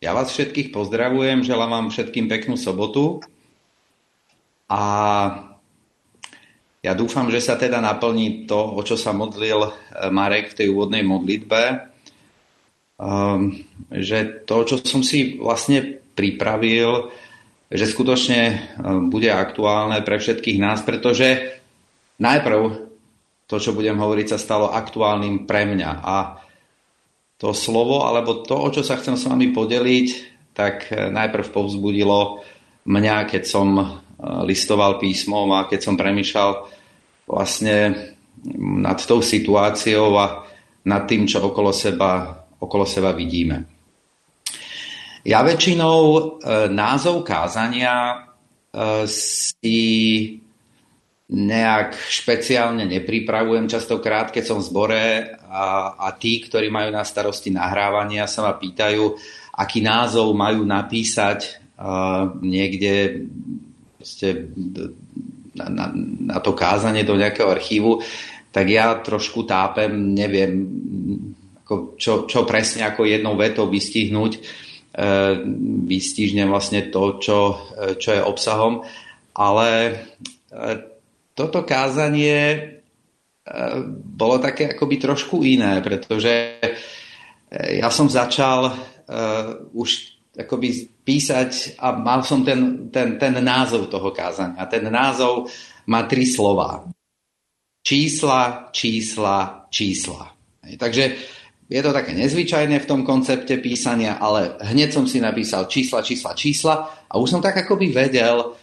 Ja vás všetkých pozdravujem, želám vám všetkým peknú sobotu a ja dúfam, že sa teda naplní to, o čo sa modlil eh, Marek v tej úvodnej modlitbe, um, že to, čo som si vlastne pripravil, že skutočne eh, bude aktuálne pre všetkých nás, pretože najprv to, čo budem hovoriť, sa stalo aktuálnym pre mňa. A to slovo, alebo to, o čo sa chcem s vami podeliť, tak eh, najprv povzbudilo mňa, keď som eh, listoval písmom a keď som premýšľal vlastne nad tou situáciou a nad tým, čo okolo seba, okolo seba vidíme. Ja väčšinou e, názov kázania si nejak špeciálne nepripravujem častokrát, keď som v zbore a, a tí, ktorí majú na starosti nahrávania, sa ma pýtajú, aký názov majú napísať uh, niekde proste, na, na, na to kázanie do nejakého archívu, tak ja trošku tápem, neviem, ako čo, čo presne ako jednou vetou vystihnúť, uh, vystižne vlastne to, čo, čo je obsahom, ale uh, toto kázanie e, bolo také akoby trošku iné, pretože e, ja som začal uh, už akoby písať a mal som ten, ten, ten názov toho kázania. Ten názov má tri slova. Čísla, čísla, čísla. Takže je to také nezvyčajné v tom koncepte písania, ale hneď som si napísal čísla, čísla, čísla a už som tak akoby vedel,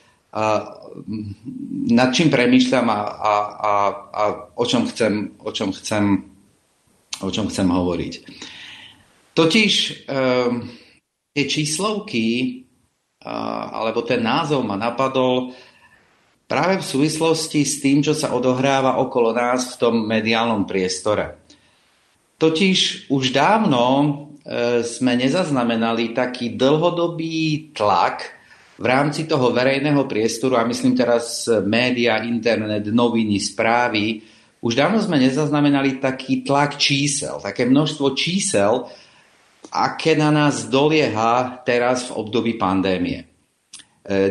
nad čím premýšľam a, a, a, a o, čom chcem, o, čom chcem, o čom chcem hovoriť. Totiž um, tie číslovky, uh, alebo ten názov ma napadol práve v súvislosti s tým, čo sa odohráva okolo nás v tom mediálnom priestore. Totiž už dávno uh, sme nezaznamenali taký dlhodobý tlak v rámci toho verejného priestoru, a myslím teraz média, internet, noviny, správy, už dávno sme nezaznamenali taký tlak čísel, také množstvo čísel, aké na nás dolieha teraz v období pandémie. E,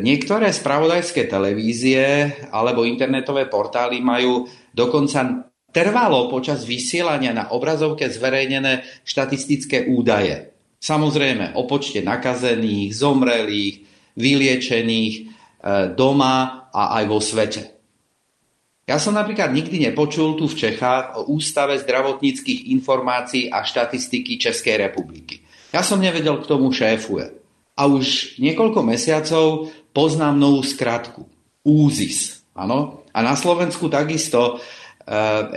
niektoré spravodajské televízie alebo internetové portály majú dokonca trvalo počas vysielania na obrazovke zverejnené štatistické údaje. Samozrejme o počte nakazených, zomrelých, vyliečených e, doma a aj vo svete. Ja som napríklad nikdy nepočul tu v Čechách o Ústave zdravotníckých informácií a štatistiky Českej republiky. Ja som nevedel, k tomu šéfuje. A už niekoľko mesiacov poznám novú skratku. Úzis. Ano? A na Slovensku takisto e,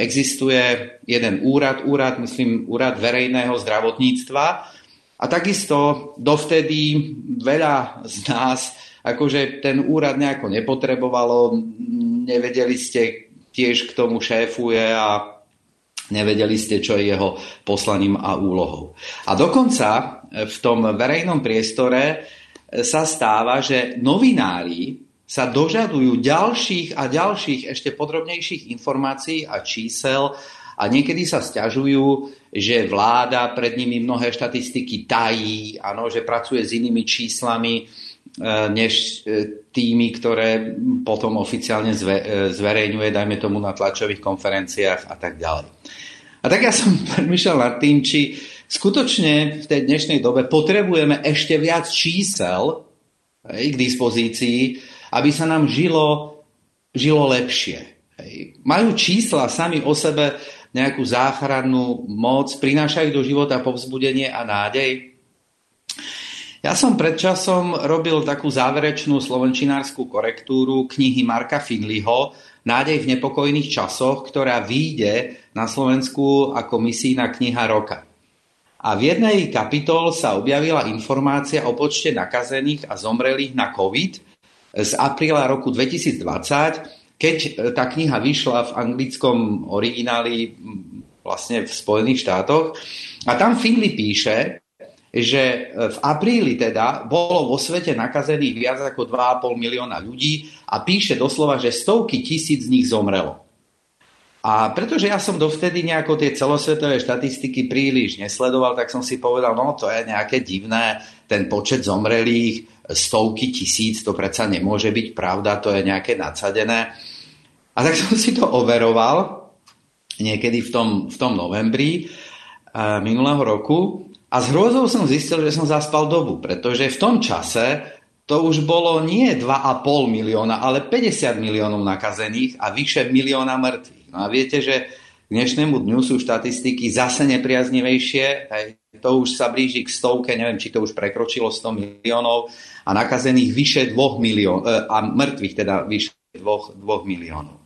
existuje jeden úrad, úrad, myslím, úrad verejného zdravotníctva, a takisto dovtedy veľa z nás akože ten úrad nejako nepotrebovalo, nevedeli ste tiež k tomu šéfuje a nevedeli ste, čo je jeho poslaním a úlohou. A dokonca v tom verejnom priestore sa stáva, že novinári sa dožadujú ďalších a ďalších ešte podrobnejších informácií a čísel a niekedy sa stiažujú, že vláda pred nimi mnohé štatistiky tají, ano, že pracuje s inými číslami, e, než e, tými, ktoré potom oficiálne e, zverejňuje, dajme tomu na tlačových konferenciách a tak ďalej. A tak ja som premyšľal nad tým, či skutočne v tej dnešnej dobe potrebujeme ešte viac čísel hej, k dispozícii, aby sa nám žilo, žilo lepšie. Hej. Majú čísla sami o sebe nejakú záchrannú moc, prinášajú do života povzbudenie a nádej? Ja som pred časom robil takú záverečnú slovenčinárskú korektúru knihy Marka Finleyho Nádej v nepokojných časoch, ktorá výjde na Slovensku ako misijná kniha roka. A v jednej kapitol sa objavila informácia o počte nakazených a zomrelých na COVID z apríla roku 2020 keď e, tá kniha vyšla v anglickom origináli vlastne v Spojených štátoch a tam Finley píše, že e, v apríli teda bolo vo svete nakazených viac ako 2,5 milióna ľudí a píše doslova, že stovky tisíc z nich zomrelo. A pretože ja som dovtedy nejako tie celosvetové štatistiky príliš nesledoval, tak som si povedal, no to je nejaké divné, ten počet zomrelých stovky tisíc, to predsa nemôže byť pravda, to je nejaké nadsadené. A tak som si to overoval niekedy v tom, v tom novembri uh, minulého roku a s hrôzou som zistil, že som zaspal dobu, pretože v tom čase to už bolo nie 2,5 milióna, ale 50 miliónov nakazených a vyše milióna mŕtvych. No a viete, že k dnešnému dňu sú štatistiky zase nepriaznivejšie. To už sa blíži k stovke, neviem, či to už prekročilo 100 miliónov a nakazených vyše 2 miliónov, e, a mŕtvych teda vyše 2, 2 miliónov.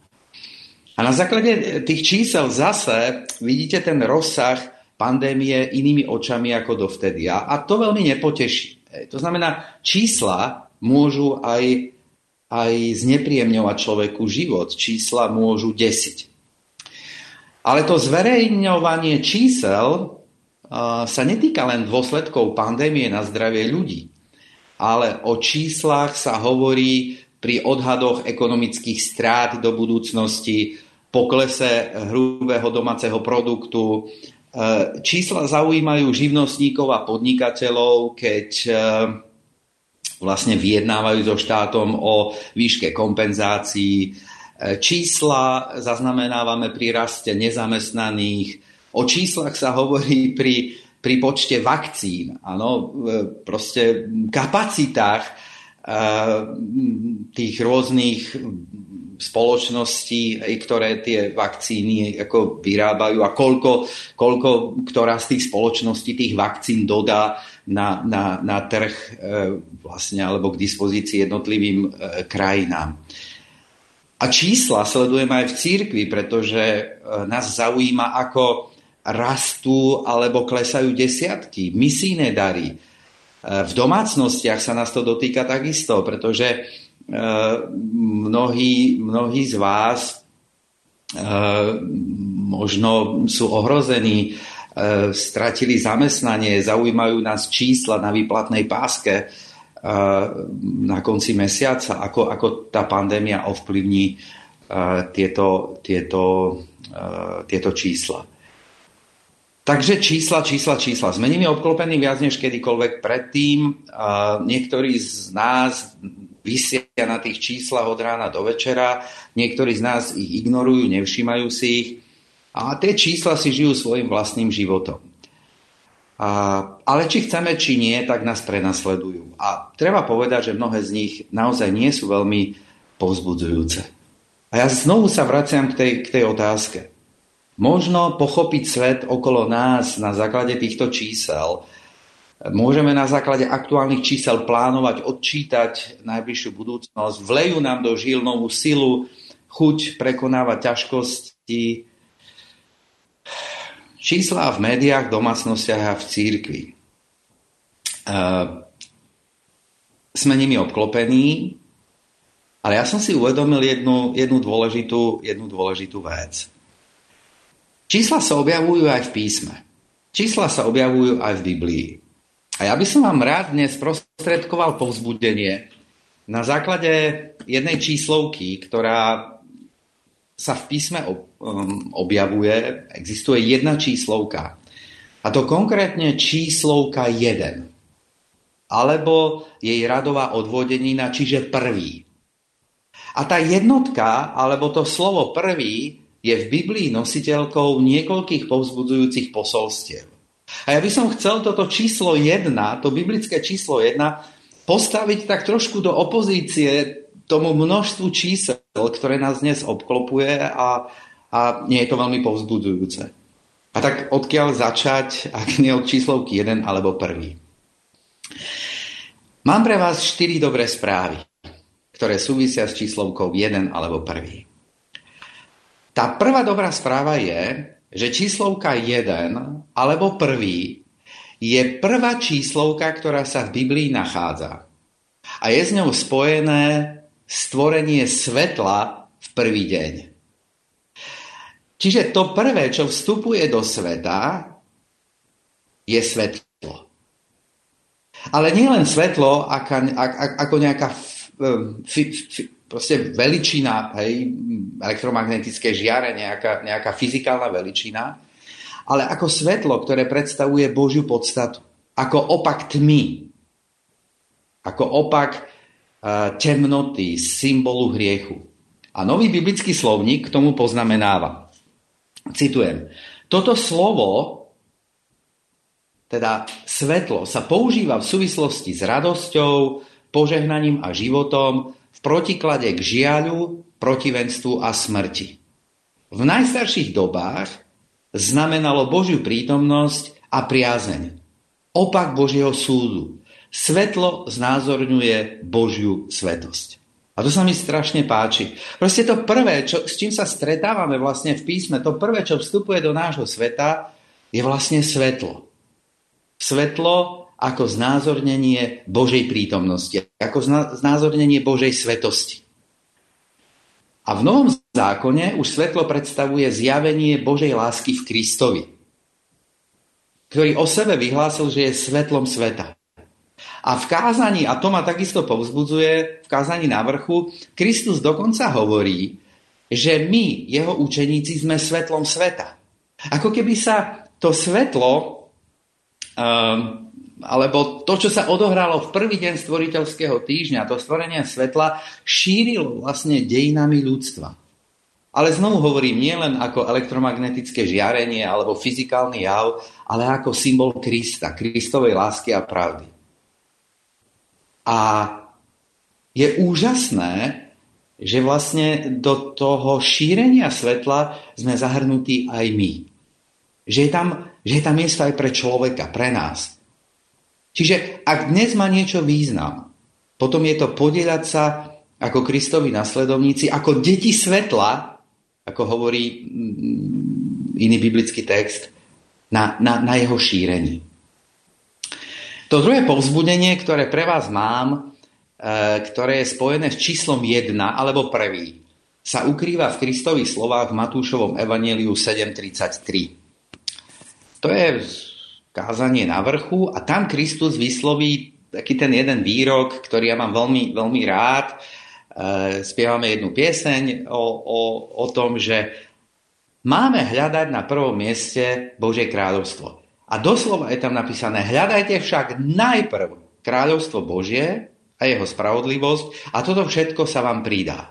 A na základe tých čísel zase vidíte ten rozsah pandémie inými očami ako dovtedy. A, a to veľmi nepoteší. To znamená, čísla môžu aj, aj znepríjemňovať človeku život. Čísla môžu desiť. Ale to zverejňovanie čísel sa netýka len dôsledkov pandémie na zdravie ľudí, ale o číslach sa hovorí pri odhadoch ekonomických strát do budúcnosti, poklese hrubého domáceho produktu. E, čísla zaujímajú živnostníkov a podnikateľov, keď e, vlastne vyjednávajú so štátom o výške kompenzácií, Čísla zaznamenávame pri raste nezamestnaných. O číslach sa hovorí pri, pri počte vakcín, ano, proste kapacitách tých rôznych spoločností, ktoré tie vakcíny ako vyrábajú a koľko, koľko ktorá z tých spoločností tých vakcín dodá na, na, na trh e, vlastne alebo k dispozícii jednotlivým e, krajinám. A čísla sledujeme aj v církvi, pretože e, nás zaujíma, ako rastú alebo klesajú desiatky, misijné dary. E, v domácnostiach sa nás to dotýka takisto, pretože e, mnohí, mnohí z vás možno sú ohrození, stratili zamestnanie, zaujímajú nás čísla na výplatnej páske na konci mesiaca, ako, ako tá pandémia ovplyvní tieto, tieto, tieto čísla. Takže čísla, čísla, čísla. Sme nimi obklopení viac než kedykoľvek predtým. Niektorí z nás vysia na tých číslach od rána do večera, niektorí z nás ich ignorujú, nevšímajú si ich a tie čísla si žijú svojim vlastným životom. A, ale či chceme, či nie, tak nás prenasledujú. A treba povedať, že mnohé z nich naozaj nie sú veľmi povzbudzujúce. A ja znovu sa vraciam k tej, k tej otázke. Možno pochopiť svet okolo nás na základe týchto čísel. Môžeme na základe aktuálnych čísel plánovať, odčítať najbližšiu budúcnosť. Vlejú nám do žil novú silu, chuť prekonávať ťažkosti, Čísla v médiách, domácnostiach a v církvi. Uh, sme nimi obklopení, ale ja som si uvedomil jednu, jednu, dôležitú, jednu dôležitú vec. Čísla sa objavujú aj v písme. Čísla sa objavujú aj v Biblii. A ja by som vám rád dnes prostredkoval povzbudenie na základe jednej číslovky, ktorá sa v písme um, objavuje, existuje jedna číslovka. A to konkrétne číslovka 1. Alebo jej radová odvodenina, čiže prvý. A tá jednotka, alebo to slovo prvý, je v Biblii nositeľkou niekoľkých povzbudzujúcich posolstiev. A ja by som chcel toto číslo 1, to biblické číslo 1, postaviť tak trošku do opozície tomu množstvu čísel, ktoré nás dnes obklopuje a, a nie je to veľmi povzbudzujúce. A tak odkiaľ začať, ak nie od číslovky 1 alebo 1. Mám pre vás 4 dobré správy, ktoré súvisia s číslovkou 1 alebo 1. Tá prvá dobrá správa je, že číslovka 1 alebo 1 je prvá číslovka, ktorá sa v Biblii nachádza. A je s ňou spojené stvorenie svetla v prvý deň. Čiže to prvé, čo vstupuje do sveta, je svetlo. Ale nie len svetlo ako, ako nejaká proste veličina, hej, elektromagnetické žiare, nejaká, nejaká fyzikálna veličina, ale ako svetlo, ktoré predstavuje Božiu podstatu. Ako opak tmy. ako opak e, temnoty, symbolu hriechu. A nový biblický slovník k tomu poznamenáva. Citujem. Toto slovo, teda svetlo, sa používa v súvislosti s radosťou, požehnaním a životom v protiklade k žiaľu, protivenstvu a smrti. V najstarších dobách znamenalo Božiu prítomnosť a priazeň. Opak Božieho súdu. Svetlo znázorňuje Božiu svetosť. A to sa mi strašne páči. Proste to prvé, čo, s čím sa stretávame vlastne v písme, to prvé, čo vstupuje do nášho sveta, je vlastne svetlo. Svetlo ako znázornenie Božej prítomnosti, ako znázornenie Božej svetosti. A v Novom zákone už svetlo predstavuje zjavenie Božej lásky v Kristovi, ktorý o sebe vyhlásil, že je svetlom sveta. A v kázaní, a to ma takisto povzbudzuje, v kázaní na vrchu, Kristus dokonca hovorí, že my, jeho učeníci, sme svetlom sveta. Ako keby sa to svetlo, um, alebo to, čo sa odohralo v prvý deň stvoriteľského týždňa, to stvorenie svetla, šírilo vlastne dejinami ľudstva. Ale znovu hovorím, nie len ako elektromagnetické žiarenie alebo fyzikálny jav, ale ako symbol Krista, Kristovej lásky a pravdy. A je úžasné, že vlastne do toho šírenia svetla sme zahrnutí aj my. Že je tam, že je tam miesto aj pre človeka, pre nás. Čiže ak dnes má niečo význam, potom je to podielať sa ako Kristovi nasledovníci, ako deti svetla, ako hovorí mm, iný biblický text, na, na, na jeho šírení. To druhé povzbudenie, ktoré pre vás mám, e, ktoré je spojené s číslom 1 alebo prvý, sa ukrýva v Kristových slovách v Matúšovom evaneliu 7.33. To je kázanie na vrchu a tam Kristus vysloví taký ten jeden výrok, ktorý ja mám veľmi, veľmi rád. E, spievame jednu pieseň o, o, o tom, že máme hľadať na prvom mieste Božie kráľovstvo. A doslova je tam napísané, hľadajte však najprv kráľovstvo Božie a jeho spravodlivosť a toto všetko sa vám pridá.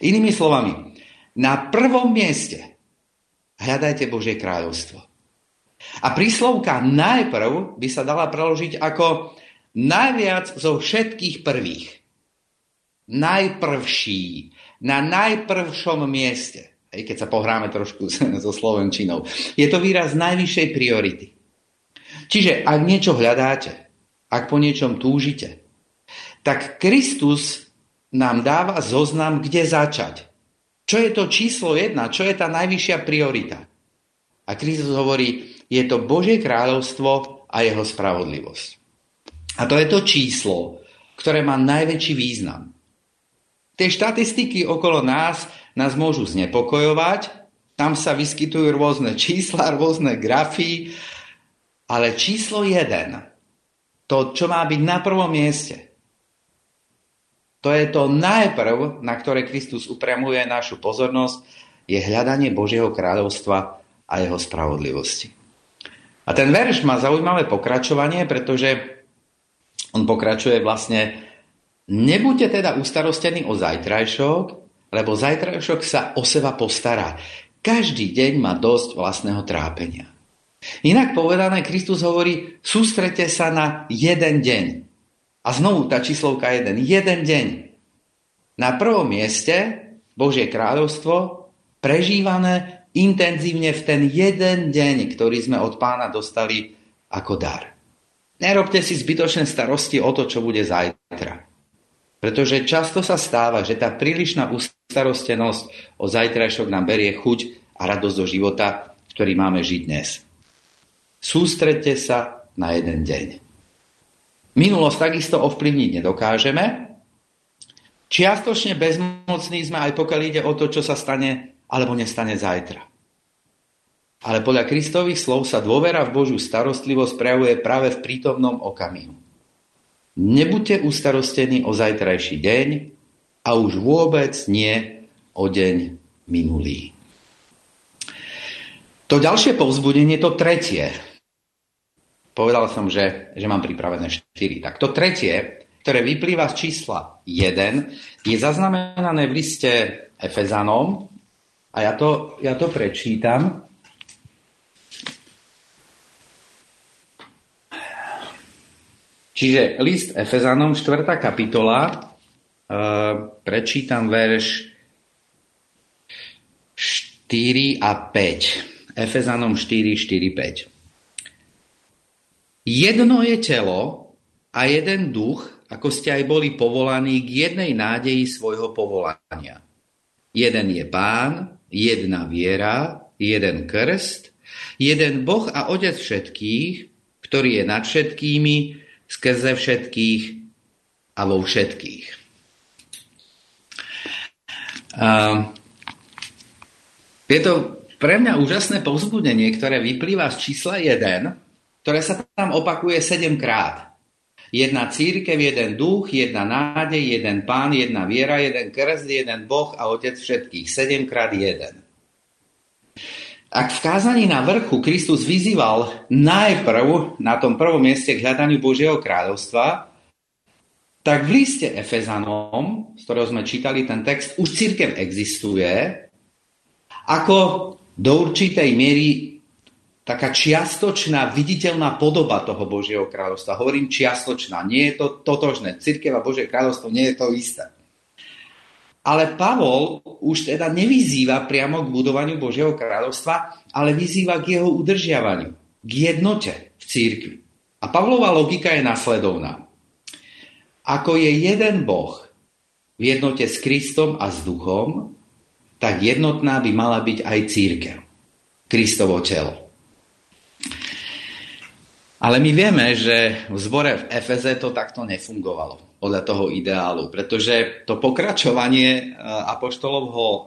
Inými slovami, na prvom mieste hľadajte Božie kráľovstvo. A príslovka najprv by sa dala preložiť ako najviac zo všetkých prvých. Najprvší, na najprvšom mieste keď sa pohráme trošku so Slovenčinou. Je to výraz najvyššej priority. Čiže ak niečo hľadáte, ak po niečom túžite, tak Kristus nám dáva zoznam, kde začať. Čo je to číslo jedna? Čo je tá najvyššia priorita? A Kristus hovorí, je to Božie kráľovstvo a jeho spravodlivosť. A to je to číslo, ktoré má najväčší význam. Tie štatistiky okolo nás nás môžu znepokojovať, tam sa vyskytujú rôzne čísla, rôzne grafy, ale číslo 1, to, čo má byť na prvom mieste, to je to najprv, na ktoré Kristus upriamuje našu pozornosť, je hľadanie Božieho kráľovstva a jeho spravodlivosti. A ten verš má zaujímavé pokračovanie, pretože on pokračuje vlastne Nebuďte teda ustarostení o zajtrajšok, lebo zajtrajšok sa o seba postará. Každý deň má dosť vlastného trápenia. Inak povedané, Kristus hovorí, sústrete sa na jeden deň. A znovu tá číslovka jeden. Jeden deň. Na prvom mieste Božie kráľovstvo prežívané intenzívne v ten jeden deň, ktorý sme od pána dostali ako dar. Nerobte si zbytočné starosti o to, čo bude zajtra. Pretože často sa stáva, že tá prílišná ustarostenosť o zajtrajšok nám berie chuť a radosť do života, ktorý máme žiť dnes. Sústredte sa na jeden deň. Minulosť takisto ovplyvniť nedokážeme. Čiastočne bezmocní sme aj pokiaľ ide o to, čo sa stane alebo nestane zajtra. Ale podľa Kristových slov sa dôvera v Božiu starostlivosť prejavuje práve v prítomnom okamihu. Nebuďte ustarostení o zajtrajší deň a už vôbec nie o deň minulý. To ďalšie povzbudenie, to tretie. Povedal som, že, že mám pripravené štyri. Tak to tretie, ktoré vyplýva z čísla 1, je zaznamenané v liste Efezanom a ja to, ja to prečítam. Čiže list Efezanom, 4. kapitola, e, prečítam verš 4 a 5. Efezanom 4, 4, 5. Jedno je telo a jeden duch, ako ste aj boli povolaní k jednej nádeji svojho povolania. Jeden je pán, jedna viera, jeden krst, jeden Boh a Otec všetkých, ktorý je nad všetkými, skrze všetkých a vo všetkých. Je to pre mňa úžasné povzbudenie, ktoré vyplýva z čísla 1, ktoré sa tam opakuje 7 krát. Jedna církev, jeden duch, jedna nádej, jeden pán, jedna viera, jeden krst, jeden Boh a Otec všetkých. 7 krát 1. Ak v kázaní na vrchu Kristus vyzýval najprv na tom prvom mieste k hľadaniu Božieho kráľovstva, tak v liste Efezanom, z ktorého sme čítali ten text, už církev existuje ako do určitej miery taká čiastočná, viditeľná podoba toho Božieho kráľovstva. Hovorím čiastočná, nie je to totožné. Církev a Božie kráľovstvo nie je to isté. Ale Pavol už teda nevyzýva priamo k budovaniu Božieho kráľovstva, ale vyzýva k jeho udržiavaniu, k jednote v církvi. A Pavlova logika je nasledovná. Ako je jeden Boh v jednote s Kristom a s Duchom, tak jednotná by mala byť aj církev. Kristovo telo. Ale my vieme, že v zbore v Efeze to takto nefungovalo podľa toho ideálu. Pretože to pokračovanie e, apoštolovho e,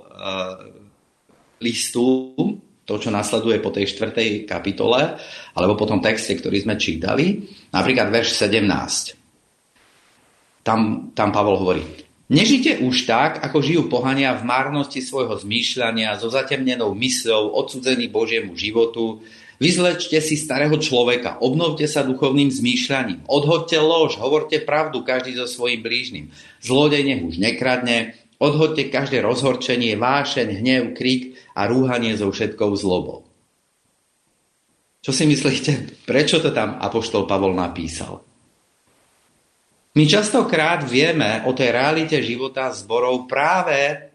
listu, to, čo nasleduje po tej štvrtej kapitole, alebo po tom texte, ktorý sme čítali, napríklad verš 17. Tam, tam Pavol hovorí, Nežite už tak, ako žijú pohania v márnosti svojho zmýšľania, so zatemnenou mysľou, odsudzení Božiemu životu, Vyzlečte si starého človeka, obnovte sa duchovným zmýšľaním, odhodte lož, hovorte pravdu každý so svojím blížnym. Zlodej nech už nekradne, odhodte každé rozhorčenie, vášeň, hnev, krik a rúhanie so všetkou zlobou. Čo si myslíte, prečo to tam Apoštol Pavol napísal? My častokrát vieme o tej realite života zborov práve,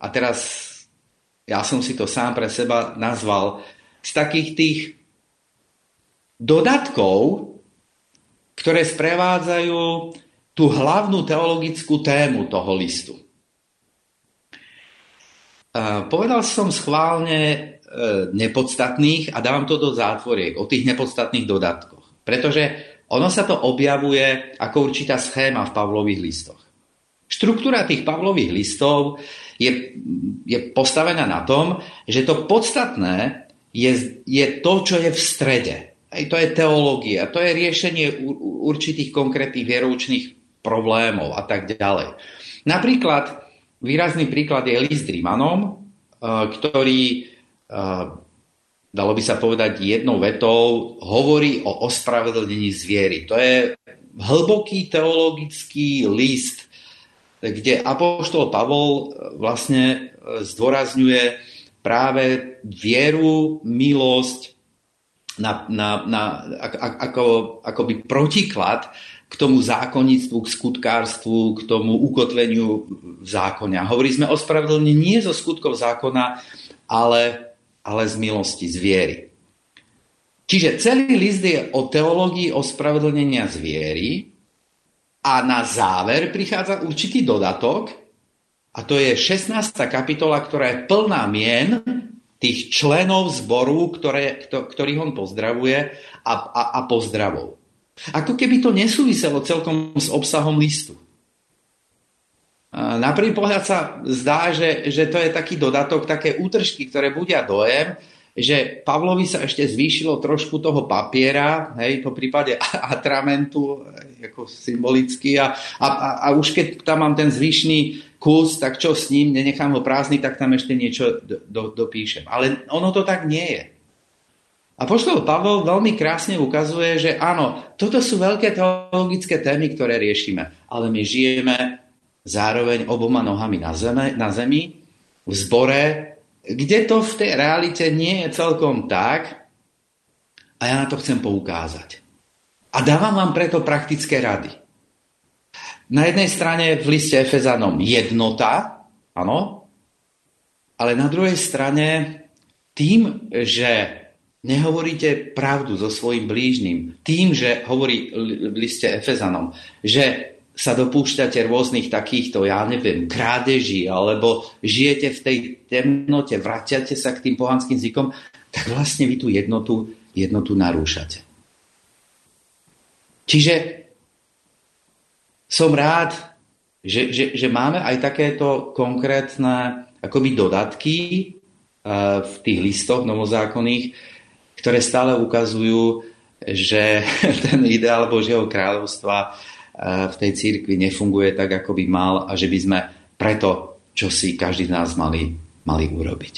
a teraz ja som si to sám pre seba nazval, z takých tých dodatkov, ktoré sprevádzajú tú hlavnú teologickú tému toho listu. Povedal som schválne e, nepodstatných a dávam to do zátvoriek o tých nepodstatných dodatkoch. Pretože ono sa to objavuje ako určitá schéma v Pavlových listoch. Štruktúra tých Pavlových listov je, je postavená na tom, že to podstatné je, je to, čo je v strede. Aj to je teológia, to je riešenie určitých konkrétnych vieroučných problémov a tak ďalej. Napríklad, výrazný príklad je list Rímanom, eh, ktorý, eh, dalo by sa povedať jednou vetou, hovorí o ospravedlnení zviery. To je hlboký teologický list, kde Apoštol Pavol eh, vlastne zdôrazňuje práve vieru, milosť na, na, na, ako, akoby protiklad k tomu zákonnictvu, k skutkárstvu, k tomu ukotveniu v zákone. A hovorí sme o spravedlní nie zo skutkov zákona, ale, ale z milosti, z viery. Čiže celý list je o teológii ospravedlnenia z viery a na záver prichádza určitý dodatok, a to je 16. kapitola, ktorá je plná mien tých členov zboru, ktoré, ktorých on pozdravuje a, a, a pozdravov. Ako keby to nesúviselo celkom s obsahom listu. Na prvý pohľad sa zdá, že, že to je taký dodatok, také útržky, ktoré budia dojem, že Pavlovi sa ešte zvýšilo trošku toho papiera, hej, po prípade atramentu, ako symbolicky a, a, a už keď tam mám ten zvyšný kus, tak čo s ním, nenechám ho prázdny, tak tam ešte niečo do, do, dopíšem. Ale ono to tak nie je. A poštol Pavol veľmi krásne ukazuje, že áno, toto sú veľké teologické témy, ktoré riešime, ale my žijeme zároveň oboma nohami na, zeme, na zemi, v zbore, kde to v tej realite nie je celkom tak a ja na to chcem poukázať. A dávam vám preto praktické rady. Na jednej strane v liste Efezanom jednota, áno, ale na druhej strane tým, že nehovoríte pravdu so svojim blížnym, tým, že hovorí v liste Efezanom, že sa dopúšťate rôznych takýchto, ja neviem, krádeží, alebo žijete v tej temnote, vraciate sa k tým pohanským zvykom, tak vlastne vy tú jednotu, jednotu narúšate. Čiže som rád, že, že, že máme aj takéto konkrétne akoby dodatky uh, v tých listoch novozákonných, ktoré stále ukazujú, že ten ideál Božieho kráľovstva v tej církvi nefunguje tak, ako by mal a že by sme preto, čo si každý z nás mali, mali urobiť.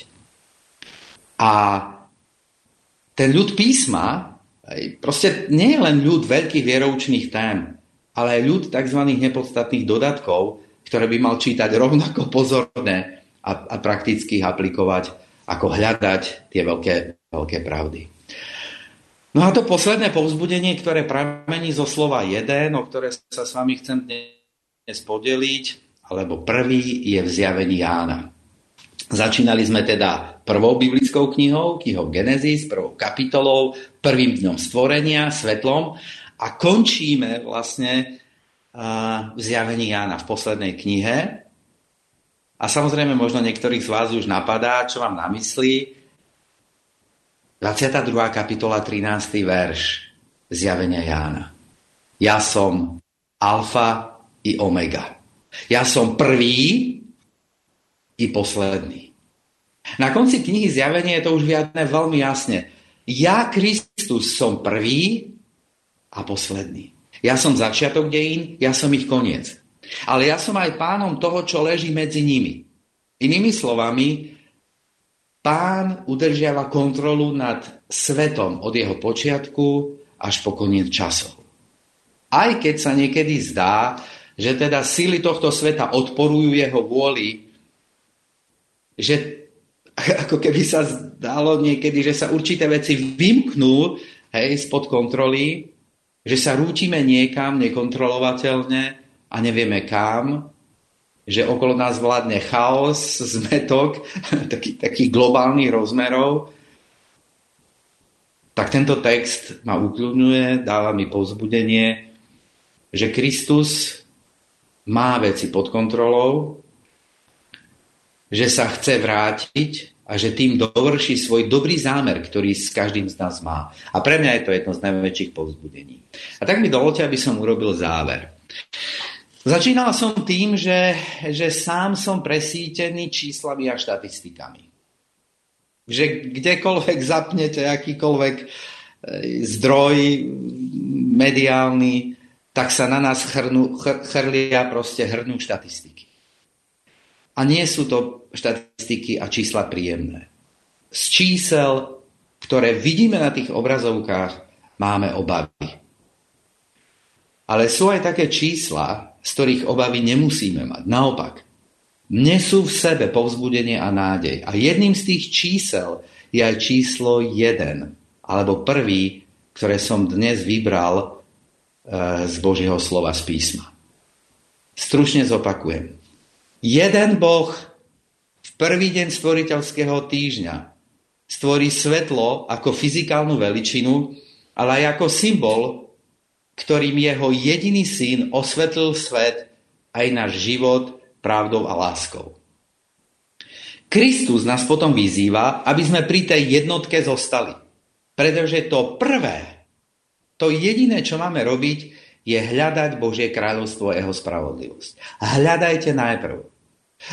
A ten ľud písma proste nie je len ľud veľkých vieroučných tém, ale aj ľud tzv. nepodstatných dodatkov, ktoré by mal čítať rovnako pozorne a, a prakticky aplikovať, ako hľadať tie veľké veľké pravdy. No a to posledné povzbudenie, ktoré pramení zo slova jeden, o ktoré sa s vami chcem dnes podeliť, alebo prvý je v zjavení Jána. Začínali sme teda prvou biblickou knihou, knihou Genesis, prvou kapitolou, prvým dňom stvorenia, svetlom a končíme vlastne v zjavení Jána v poslednej knihe. A samozrejme možno niektorých z vás už napadá, čo mám na mysli, 22. kapitola 13. verš zjavenia Jána. Ja som alfa i omega. Ja som prvý i posledný. Na konci knihy Zjavenie je to už vyjadné veľmi jasne. Ja, Kristus, som prvý a posledný. Ja som začiatok dejín, ja som ich koniec. Ale ja som aj pánom toho, čo leží medzi nimi. Inými slovami, Pán udržiava kontrolu nad svetom od jeho počiatku až po koniec časov. Aj keď sa niekedy zdá, že teda síly tohto sveta odporujú jeho vôli, že ako keby sa zdalo niekedy, že sa určité veci vymknú hej, spod kontroly, že sa rútime niekam nekontrolovateľne a nevieme kam, že okolo nás vládne chaos, zmetok, taký, takých globálnych rozmerov, tak tento text ma ukľudňuje, dáva mi povzbudenie, že Kristus má veci pod kontrolou, že sa chce vrátiť a že tým dovrší svoj dobrý zámer, ktorý s každým z nás má. A pre mňa je to jedno z najväčších povzbudení. A tak mi dovolte, aby som urobil záver. Začínal som tým, že, že sám som presítený číslami a štatistikami. Že kdekoľvek zapnete akýkoľvek e, zdroj mediálny, tak sa na nás chrnú, chr, chrlia proste hrnú štatistiky. A nie sú to štatistiky a čísla príjemné. Z čísel, ktoré vidíme na tých obrazovkách, máme obavy. Ale sú aj také čísla, z ktorých obavy nemusíme mať. Naopak, nesú v sebe povzbudenie a nádej. A jedným z tých čísel je aj číslo 1, alebo prvý, ktoré som dnes vybral e, z Božieho slova z písma. Stručne zopakujem. Jeden Boh v prvý deň stvoriteľského týždňa stvorí svetlo ako fyzikálnu veličinu, ale aj ako symbol ktorým jeho jediný syn osvetlil svet aj náš život pravdou a láskou. Kristus nás potom vyzýva, aby sme pri tej jednotke zostali. Pretože to prvé, to jediné, čo máme robiť, je hľadať Božie kráľovstvo a jeho spravodlivosť. Hľadajte najprv.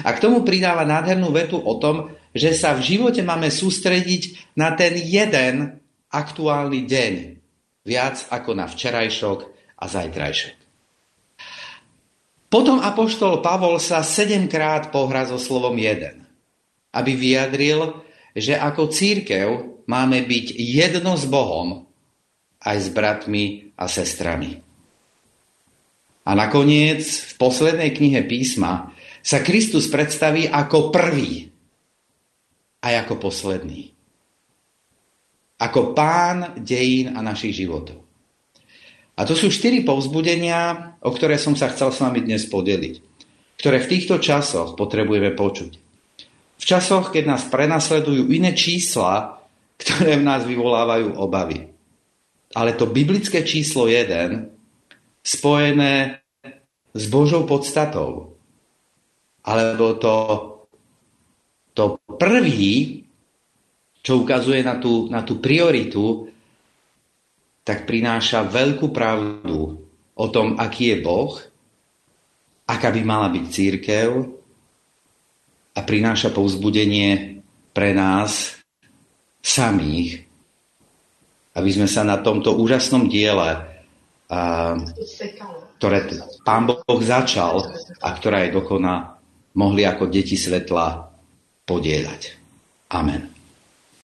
A k tomu pridáva nádhernú vetu o tom, že sa v živote máme sústrediť na ten jeden aktuálny deň, viac ako na včerajšok a zajtrajšok. Potom apoštol Pavol sa sedemkrát pohra so slovom jeden, aby vyjadril, že ako církev máme byť jedno s Bohom, aj s bratmi a sestrami. A nakoniec v poslednej knihe písma sa Kristus predstaví ako prvý aj ako posledný. Ako pán dejín a našich životov. A to sú štyri povzbudenia, o ktoré som sa chcel s vami dnes podeliť, ktoré v týchto časoch potrebujeme počuť. V časoch, keď nás prenasledujú iné čísla, ktoré v nás vyvolávajú obavy. Ale to biblické číslo 1, spojené s Božou podstatou, alebo to, to prvý, čo ukazuje na tú, na tú prioritu, tak prináša veľkú pravdu o tom, aký je Boh, aká by mala byť církev a prináša povzbudenie pre nás samých, aby sme sa na tomto úžasnom diele, ktoré Pán Boh začal a ktorá je dokoná, mohli ako deti svetla podielať. Amen.